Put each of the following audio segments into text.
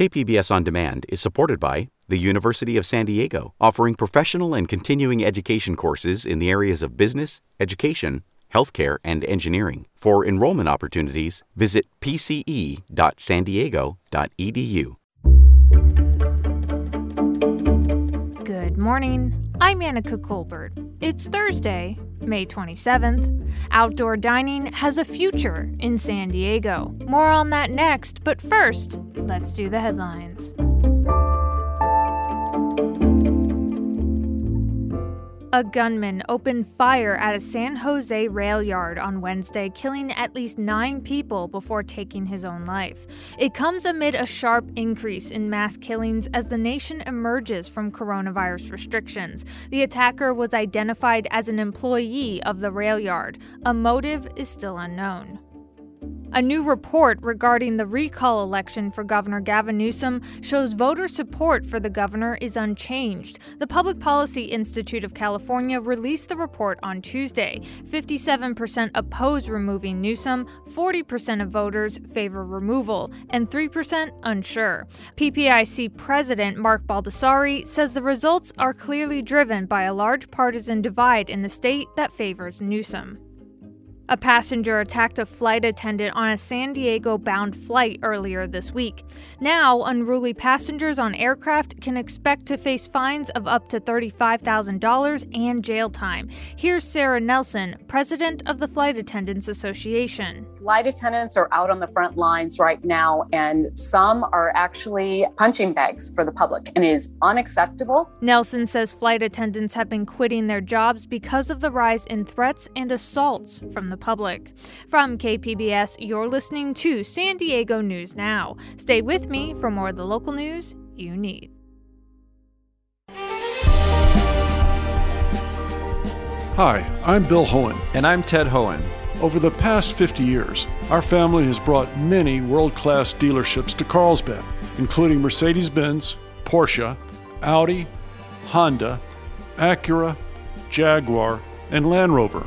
KPBS On Demand is supported by the University of San Diego, offering professional and continuing education courses in the areas of business, education, healthcare, and engineering. For enrollment opportunities, visit pce.sandiego.edu. Good morning. I'm Annika Colbert. It's Thursday, May 27th. Outdoor dining has a future in San Diego. More on that next, but first, let's do the headlines. A gunman opened fire at a San Jose rail yard on Wednesday, killing at least nine people before taking his own life. It comes amid a sharp increase in mass killings as the nation emerges from coronavirus restrictions. The attacker was identified as an employee of the rail yard. A motive is still unknown. A new report regarding the recall election for Governor Gavin Newsom shows voter support for the governor is unchanged. The Public Policy Institute of California released the report on Tuesday. 57% oppose removing Newsom, 40% of voters favor removal, and 3% unsure. PPIC President Mark Baldassare says the results are clearly driven by a large partisan divide in the state that favors Newsom. A passenger attacked a flight attendant on a San Diego bound flight earlier this week. Now, unruly passengers on aircraft can expect to face fines of up to $35,000 and jail time. Here's Sarah Nelson, president of the Flight Attendants Association. Flight attendants are out on the front lines right now, and some are actually punching bags for the public, and it is unacceptable. Nelson says flight attendants have been quitting their jobs because of the rise in threats and assaults from the public. From KPBS, you're listening to San Diego News Now. Stay with me for more of the local news you need. Hi, I'm Bill Hoehn. And I'm Ted Hoehn. Over the past 50 years, our family has brought many world class dealerships to Carlsbad, including Mercedes Benz, Porsche, Audi, Honda, Acura, Jaguar, and Land Rover.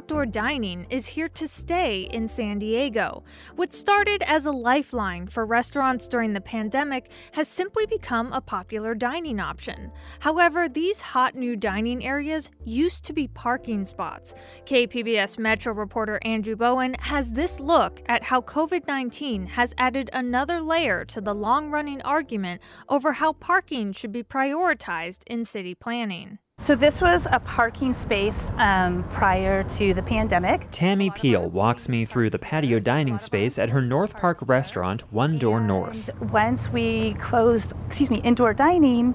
outdoor dining is here to stay in San Diego. What started as a lifeline for restaurants during the pandemic has simply become a popular dining option. However, these hot new dining areas used to be parking spots. KPBS Metro reporter Andrew Bowen has this look at how COVID 19 has added another layer to the long running argument over how parking should be prioritized in city planning. So this was a parking space um, prior to the pandemic. Tammy Peel walks me through the patio dining space at her North Park restaurant, One Door North. Once we closed, excuse me, indoor dining,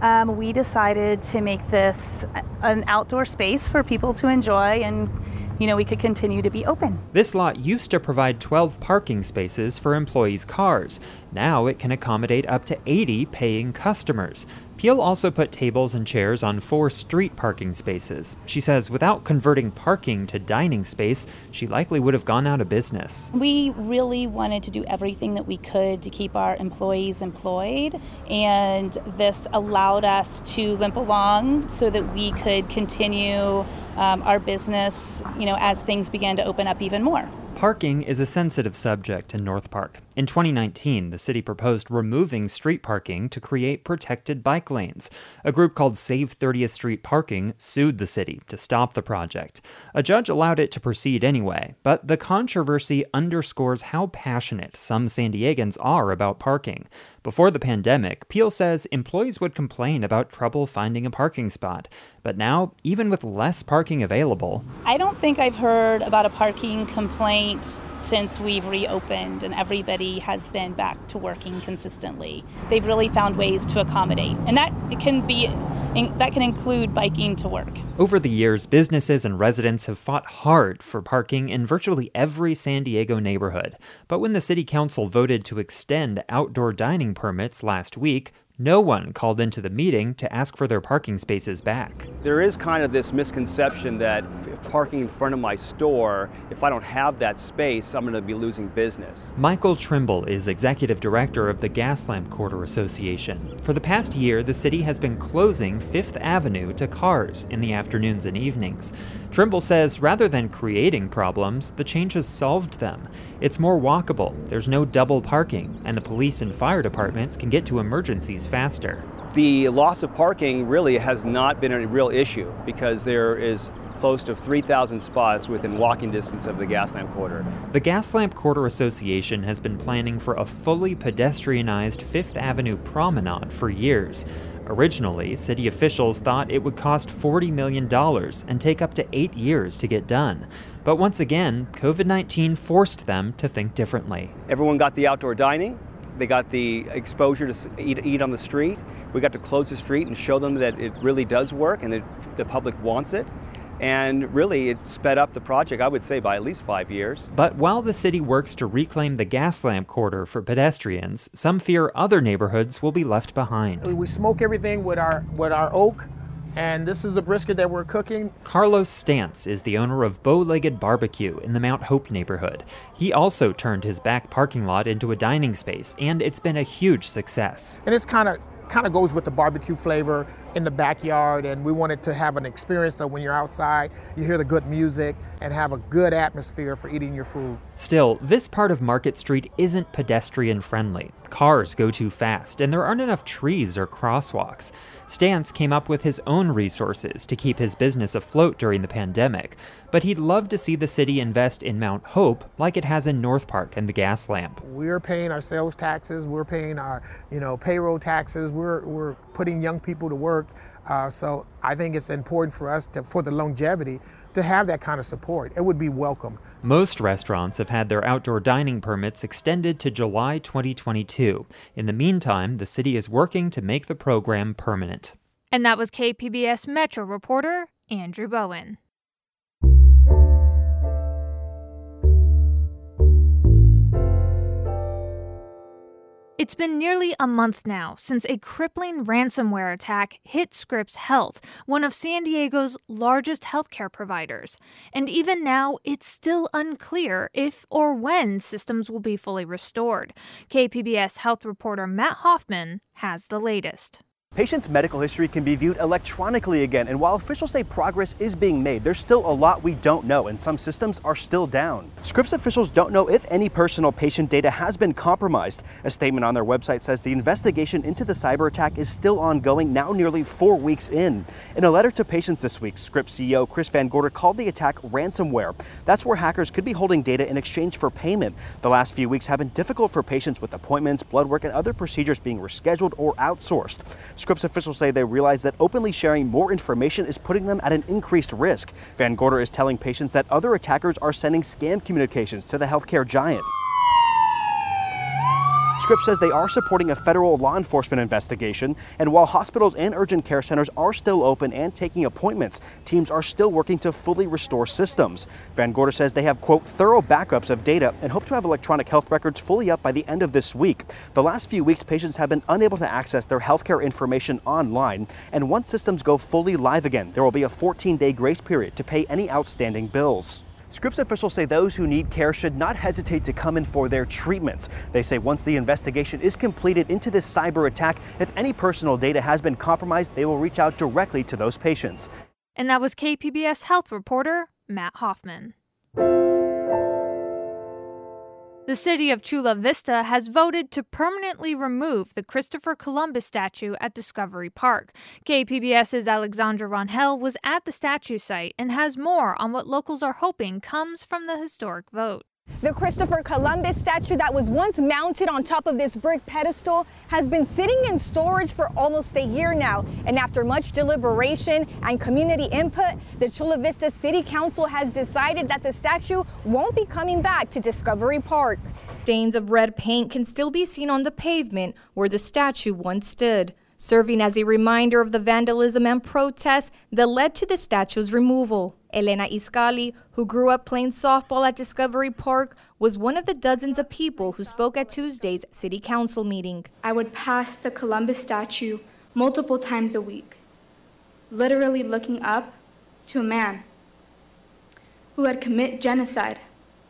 um, we decided to make this an outdoor space for people to enjoy and you know, we could continue to be open. This lot used to provide 12 parking spaces for employees' cars. Now it can accommodate up to 80 paying customers. Peel also put tables and chairs on four street parking spaces. She says without converting parking to dining space, she likely would have gone out of business. We really wanted to do everything that we could to keep our employees employed, and this allowed us to limp along so that we could continue um, our business, you know, as things began to open up even more. Parking is a sensitive subject in North Park. In 2019, the city proposed removing street parking to create protected bike lanes. A group called Save 30th Street Parking sued the city to stop the project. A judge allowed it to proceed anyway, but the controversy underscores how passionate some San Diegans are about parking. Before the pandemic, Peel says employees would complain about trouble finding a parking spot. But now, even with less parking available, I don't think I've heard about a parking complaint since we've reopened and everybody has been back to working consistently. They've really found ways to accommodate, and that can be that can include biking to work. Over the years, businesses and residents have fought hard for parking in virtually every San Diego neighborhood. But when the city council voted to extend outdoor dining permits last week, no one called into the meeting to ask for their parking spaces back. There is kind of this misconception that if parking in front of my store, if I don't have that space, I'm going to be losing business. Michael Trimble is executive director of the Gaslamp Quarter Association. For the past year, the city has been closing Fifth Avenue to cars in the afternoons and evenings. Trimble says rather than creating problems, the change has solved them. It's more walkable, there's no double parking, and the police and fire departments can get to emergencies faster. The loss of parking really has not been a real issue because there is close to 3,000 spots within walking distance of the Gaslamp Quarter. The Gaslamp Quarter Association has been planning for a fully pedestrianized Fifth Avenue promenade for years. Originally, city officials thought it would cost $40 million and take up to eight years to get done. But once again, COVID 19 forced them to think differently. Everyone got the outdoor dining, they got the exposure to eat, eat on the street. We got to close the street and show them that it really does work and that the public wants it. And really, it sped up the project, I would say, by at least five years. But while the city works to reclaim the Gaslamp quarter for pedestrians, some fear other neighborhoods will be left behind. We smoke everything with our, with our oak, and this is a brisket that we're cooking. Carlos Stantz is the owner of Bow Legged Barbecue in the Mount Hope neighborhood. He also turned his back parking lot into a dining space, and it's been a huge success. And it's kind of kind of goes with the barbecue flavor in the backyard and we wanted to have an experience so when you're outside you hear the good music and have a good atmosphere for eating your food. Still, this part of Market Street isn't pedestrian friendly. Cars go too fast and there aren't enough trees or crosswalks. Stantz came up with his own resources to keep his business afloat during the pandemic, but he'd love to see the city invest in Mount Hope like it has in North Park and the Gaslamp. We're paying our sales taxes, we're paying our, you know, payroll taxes, we're we're putting young people to work. Uh, so I think it's important for us to, for the longevity, to have that kind of support. It would be welcome. Most restaurants have had their outdoor dining permits extended to July 2022. In the meantime, the city is working to make the program permanent. And that was KPBS Metro reporter Andrew Bowen. It's been nearly a month now since a crippling ransomware attack hit Scripps Health, one of San Diego's largest healthcare providers. And even now, it's still unclear if or when systems will be fully restored. KPBS health reporter Matt Hoffman has the latest. Patients' medical history can be viewed electronically again, and while officials say progress is being made, there's still a lot we don't know, and some systems are still down. Scripps officials don't know if any personal patient data has been compromised. A statement on their website says the investigation into the cyber attack is still ongoing, now nearly four weeks in. In a letter to patients this week, Scripps CEO Chris Van Gorder called the attack ransomware. That's where hackers could be holding data in exchange for payment. The last few weeks have been difficult for patients with appointments, blood work, and other procedures being rescheduled or outsourced. Scripps officials say they realize that openly sharing more information is putting them at an increased risk. Van Gorder is telling patients that other attackers are sending scam communications to the healthcare giant. Scripps says they are supporting a federal law enforcement investigation, and while hospitals and urgent care centers are still open and taking appointments, teams are still working to fully restore systems. Van Gorder says they have, quote, thorough backups of data and hope to have electronic health records fully up by the end of this week. The last few weeks, patients have been unable to access their healthcare information online, and once systems go fully live again, there will be a 14 day grace period to pay any outstanding bills. Scripps officials say those who need care should not hesitate to come in for their treatments. They say once the investigation is completed into this cyber attack, if any personal data has been compromised, they will reach out directly to those patients. And that was KPBS health reporter Matt Hoffman. The city of Chula Vista has voted to permanently remove the Christopher Columbus statue at Discovery Park. KPBS's Alexandra Rangel was at the statue site and has more on what locals are hoping comes from the historic vote. The Christopher Columbus statue that was once mounted on top of this brick pedestal has been sitting in storage for almost a year now. And after much deliberation and community input, the Chula Vista City Council has decided that the statue won't be coming back to Discovery Park. Stains of red paint can still be seen on the pavement where the statue once stood, serving as a reminder of the vandalism and protests that led to the statue's removal. Elena Iscali, who grew up playing softball at Discovery Park, was one of the dozens of people who spoke at Tuesday's City Council meeting. I would pass the Columbus statue multiple times a week, literally looking up to a man who had committed genocide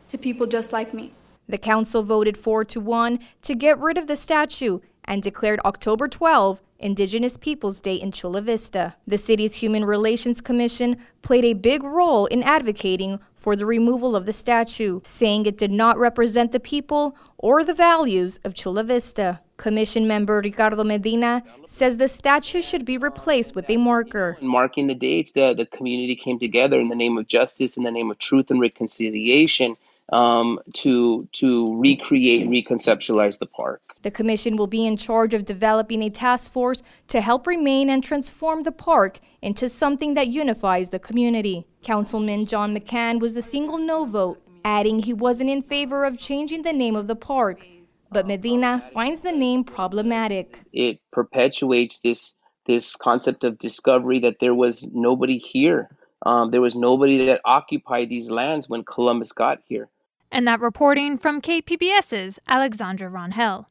to people just like me. The council voted 4 to 1 to get rid of the statue and declared October 12 Indigenous Peoples Day in Chula Vista. The city's Human Relations Commission played a big role in advocating for the removal of the statue, saying it did not represent the people or the values of Chula Vista. Commission member Ricardo Medina says the statue should be replaced with a marker. Marking the dates that the community came together in the name of justice, in the name of truth and reconciliation, um, to to recreate, reconceptualize the park. The commission will be in charge of developing a task force to help remain and transform the park into something that unifies the community. Councilman John McCann was the single no vote, adding he wasn't in favor of changing the name of the park. But Medina finds the name problematic. It perpetuates this this concept of discovery that there was nobody here. Um, there was nobody that occupied these lands when Columbus got here. And that reporting from KPBS's Alexandra Rangel.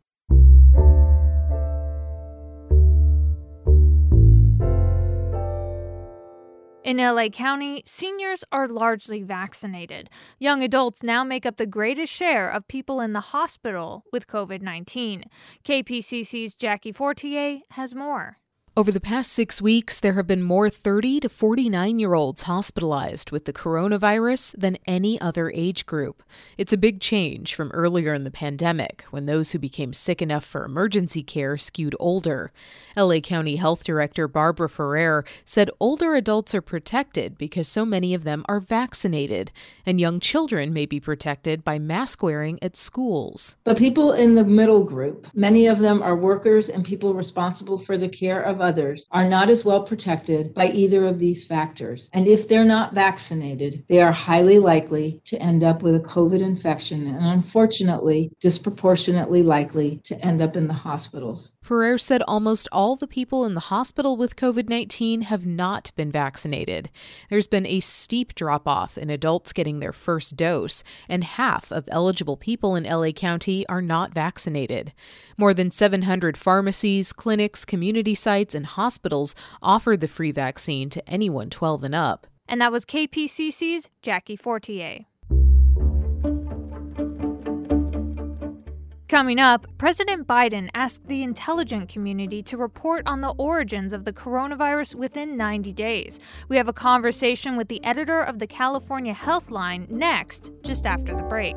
In LA County, seniors are largely vaccinated. Young adults now make up the greatest share of people in the hospital with COVID 19. KPCC's Jackie Fortier has more. Over the past six weeks, there have been more 30 to 49 year olds hospitalized with the coronavirus than any other age group. It's a big change from earlier in the pandemic, when those who became sick enough for emergency care skewed older. LA County Health Director Barbara Ferrer said older adults are protected because so many of them are vaccinated, and young children may be protected by mask wearing at schools. But people in the middle group, many of them are workers and people responsible for the care of others are not as well protected by either of these factors. And if they're not vaccinated, they are highly likely to end up with a COVID infection and unfortunately, disproportionately likely to end up in the hospitals. Ferrer said almost all the people in the hospital with COVID 19 have not been vaccinated. There's been a steep drop off in adults getting their first dose, and half of eligible people in LA County are not vaccinated. More than 700 pharmacies, clinics, community sites, and hospitals offered the free vaccine to anyone 12 and up. And that was KPCC's Jackie Fortier. Coming up, President Biden asked the intelligence community to report on the origins of the coronavirus within 90 days. We have a conversation with the editor of the California Healthline next, just after the break.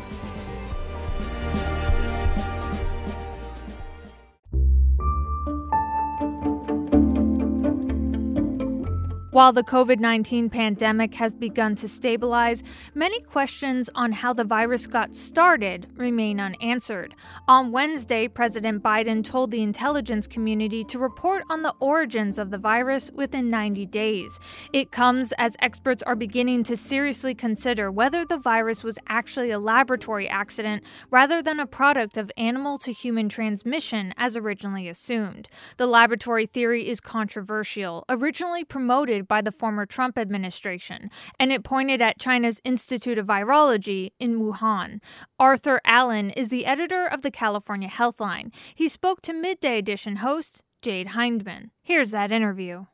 While the COVID 19 pandemic has begun to stabilize, many questions on how the virus got started remain unanswered. On Wednesday, President Biden told the intelligence community to report on the origins of the virus within 90 days. It comes as experts are beginning to seriously consider whether the virus was actually a laboratory accident rather than a product of animal to human transmission as originally assumed. The laboratory theory is controversial, originally promoted by the former Trump administration, and it pointed at China's Institute of Virology in Wuhan. Arthur Allen is the editor of the California Healthline. He spoke to Midday Edition host Jade Hindman. Here's that interview.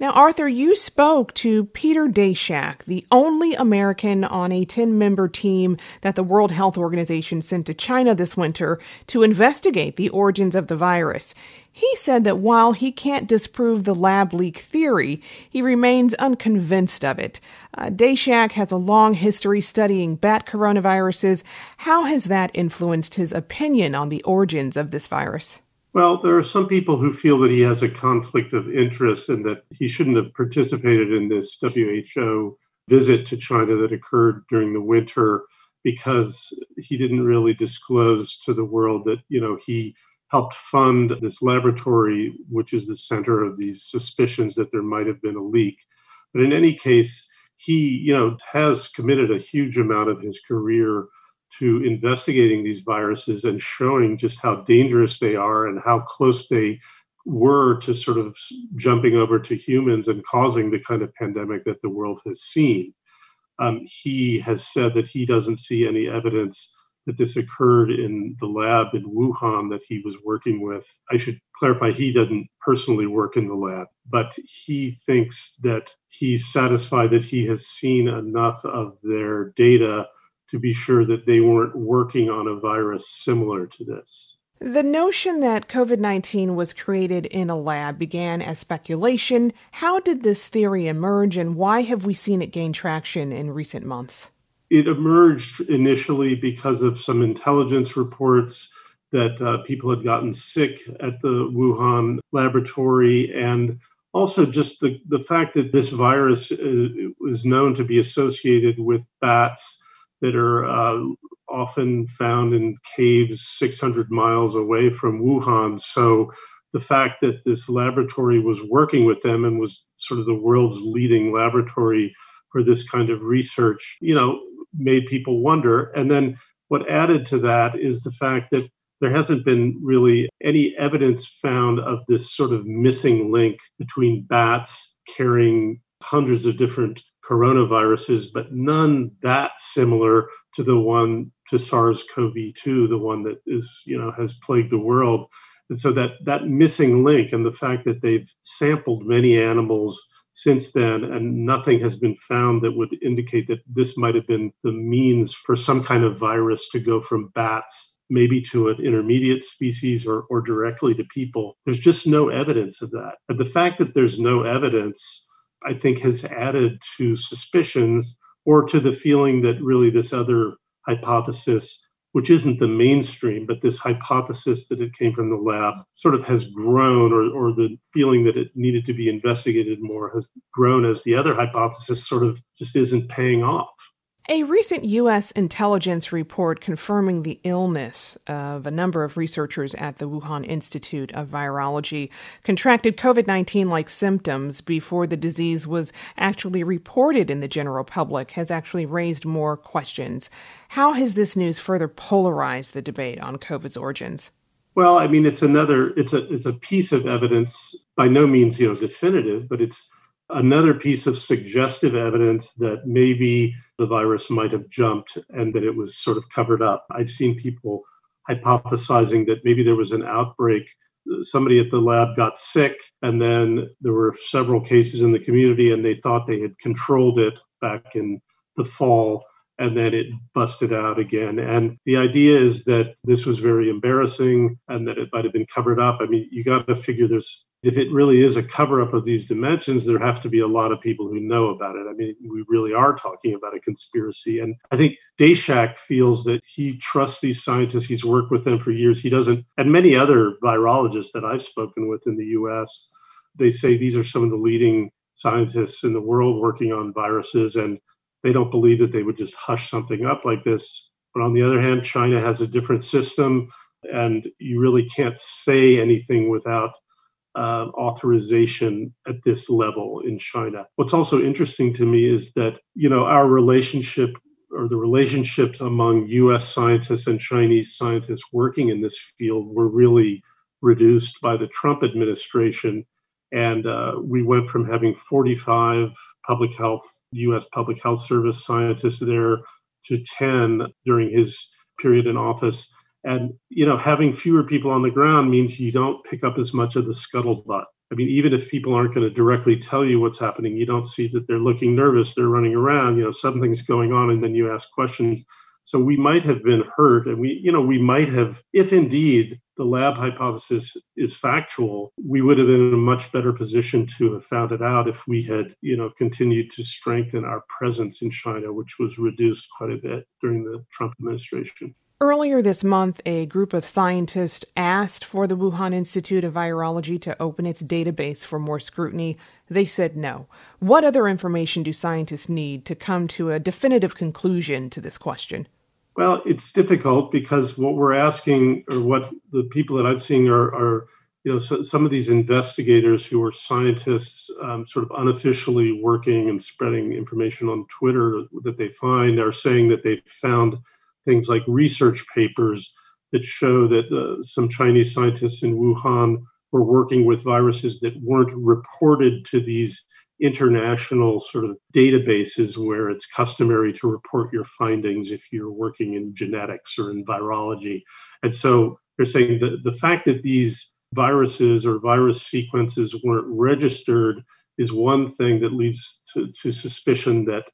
Now, Arthur, you spoke to Peter Daszak, the only American on a 10 member team that the World Health Organization sent to China this winter to investigate the origins of the virus. He said that while he can't disprove the lab leak theory, he remains unconvinced of it. Uh, has a long history studying bat coronaviruses. How has that influenced his opinion on the origins of this virus? Well, there are some people who feel that he has a conflict of interest and that he shouldn't have participated in this WHO visit to China that occurred during the winter because he didn't really disclose to the world that, you know, he helped fund this laboratory, which is the center of these suspicions that there might have been a leak. But in any case, he, you know, has committed a huge amount of his career to investigating these viruses and showing just how dangerous they are and how close they were to sort of jumping over to humans and causing the kind of pandemic that the world has seen. Um, he has said that he doesn't see any evidence that this occurred in the lab in Wuhan that he was working with. I should clarify, he doesn't personally work in the lab, but he thinks that he's satisfied that he has seen enough of their data to be sure that they weren't working on a virus similar to this. The notion that COVID 19 was created in a lab began as speculation. How did this theory emerge, and why have we seen it gain traction in recent months? It emerged initially because of some intelligence reports that uh, people had gotten sick at the Wuhan laboratory, and also just the, the fact that this virus uh, is known to be associated with bats that are uh, often found in caves 600 miles away from Wuhan. So the fact that this laboratory was working with them and was sort of the world's leading laboratory for this kind of research, you know, made people wonder. And then what added to that is the fact that there hasn't been really any evidence found of this sort of missing link between bats carrying hundreds of different coronaviruses, but none that similar to the one to SARS-CoV-2, the one that is, you know, has plagued the world. And so that that missing link and the fact that they've sampled many animals since then and nothing has been found that would indicate that this might have been the means for some kind of virus to go from bats maybe to an intermediate species or, or directly to people. There's just no evidence of that. And the fact that there's no evidence I think has added to suspicions or to the feeling that really this other hypothesis, which isn't the mainstream, but this hypothesis that it came from the lab sort of has grown, or, or the feeling that it needed to be investigated more has grown as the other hypothesis sort of just isn't paying off. A recent U.S. intelligence report confirming the illness of a number of researchers at the Wuhan Institute of Virology contracted COVID 19 like symptoms before the disease was actually reported in the general public has actually raised more questions. How has this news further polarized the debate on COVID's origins? Well, I mean, it's another, it's a, it's a piece of evidence, by no means, you know, definitive, but it's another piece of suggestive evidence that maybe the virus might have jumped and that it was sort of covered up. I've seen people hypothesizing that maybe there was an outbreak. Somebody at the lab got sick, and then there were several cases in the community, and they thought they had controlled it back in the fall and then it busted out again. And the idea is that this was very embarrassing and that it might have been covered up. I mean, you got to figure there's, if it really is a cover up of these dimensions, there have to be a lot of people who know about it. I mean, we really are talking about a conspiracy. And I think Daszak feels that he trusts these scientists. He's worked with them for years. He doesn't, and many other virologists that I've spoken with in the US, they say these are some of the leading scientists in the world working on viruses, and they don't believe that they would just hush something up like this. But on the other hand, China has a different system, and you really can't say anything without uh, authorization at this level in China. What's also interesting to me is that you know our relationship or the relationships among U.S. scientists and Chinese scientists working in this field were really reduced by the Trump administration, and uh, we went from having 45 public health U.S. public health service scientists there to 10 during his period in office and you know, having fewer people on the ground means you don't pick up as much of the scuttlebutt. I mean, even if people aren't going to directly tell you what's happening, you don't see that they're looking nervous, they're running around, you know, something's going on, and then you ask questions. So we might have been hurt, and we, you know, we might have, if indeed the lab hypothesis is factual, we would have been in a much better position to have found it out if we had, you know, continued to strengthen our presence in China, which was reduced quite a bit during the Trump administration. Earlier this month, a group of scientists asked for the Wuhan Institute of Virology to open its database for more scrutiny. They said no. What other information do scientists need to come to a definitive conclusion to this question? Well, it's difficult because what we're asking, or what the people that I've seen are, are you know, so, some of these investigators who are scientists, um, sort of unofficially working and spreading information on Twitter that they find, are saying that they've found things like research papers that show that uh, some Chinese scientists in Wuhan were working with viruses that weren't reported to these international sort of databases where it's customary to report your findings if you're working in genetics or in virology. And so they're saying that the fact that these viruses or virus sequences weren't registered is one thing that leads to, to suspicion that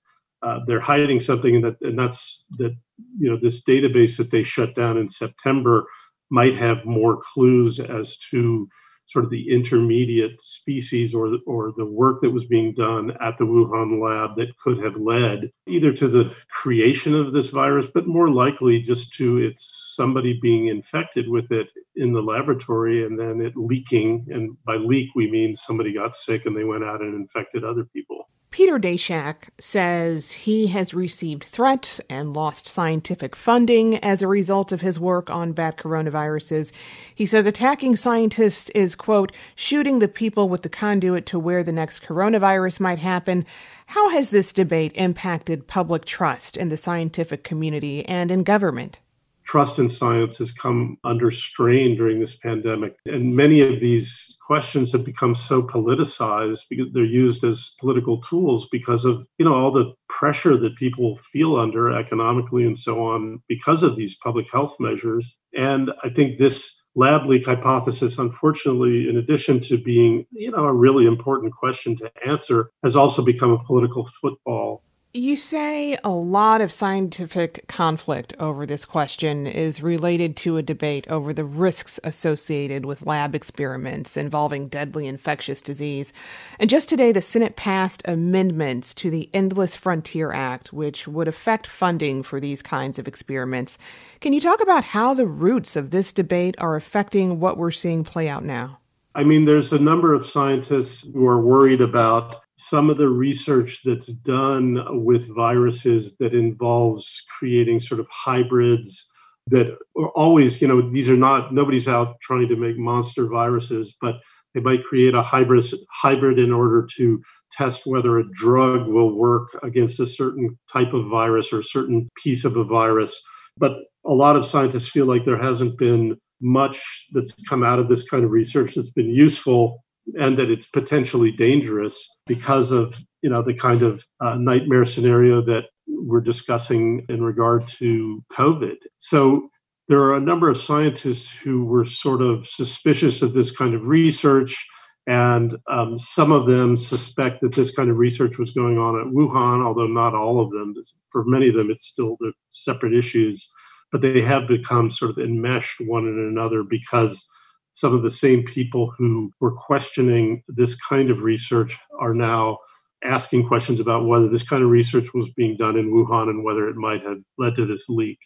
uh, they're hiding something, and that and that's that you know this database that they shut down in September might have more clues as to sort of the intermediate species or or the work that was being done at the Wuhan lab that could have led either to the creation of this virus, but more likely just to it's somebody being infected with it in the laboratory and then it leaking. And by leak we mean somebody got sick and they went out and infected other people. Peter Daszak says he has received threats and lost scientific funding as a result of his work on bat coronaviruses. He says attacking scientists is, quote, shooting the people with the conduit to where the next coronavirus might happen. How has this debate impacted public trust in the scientific community and in government? Trust in science has come under strain during this pandemic. And many of these questions have become so politicized because they're used as political tools because of, you know, all the pressure that people feel under economically and so on because of these public health measures. And I think this lab leak hypothesis, unfortunately, in addition to being, you know, a really important question to answer, has also become a political football you say a lot of scientific conflict over this question is related to a debate over the risks associated with lab experiments involving deadly infectious disease. And just today, the Senate passed amendments to the Endless Frontier Act, which would affect funding for these kinds of experiments. Can you talk about how the roots of this debate are affecting what we're seeing play out now? I mean, there's a number of scientists who are worried about some of the research that's done with viruses that involves creating sort of hybrids that are always, you know, these are not, nobody's out trying to make monster viruses, but they might create a hybrid, hybrid in order to test whether a drug will work against a certain type of virus or a certain piece of a virus. But a lot of scientists feel like there hasn't been much that's come out of this kind of research that's been useful and that it's potentially dangerous because of you know the kind of uh, nightmare scenario that we're discussing in regard to covid. So there are a number of scientists who were sort of suspicious of this kind of research and um, some of them suspect that this kind of research was going on at wuhan although not all of them. For many of them it's still the separate issues but they have become sort of enmeshed one in another because some of the same people who were questioning this kind of research are now asking questions about whether this kind of research was being done in Wuhan and whether it might have led to this leak.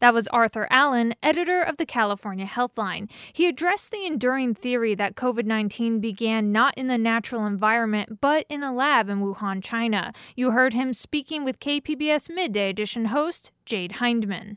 That was Arthur Allen, editor of the California Healthline. He addressed the enduring theory that COVID 19 began not in the natural environment, but in a lab in Wuhan, China. You heard him speaking with KPBS Midday Edition host Jade Hindman.